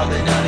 all they know.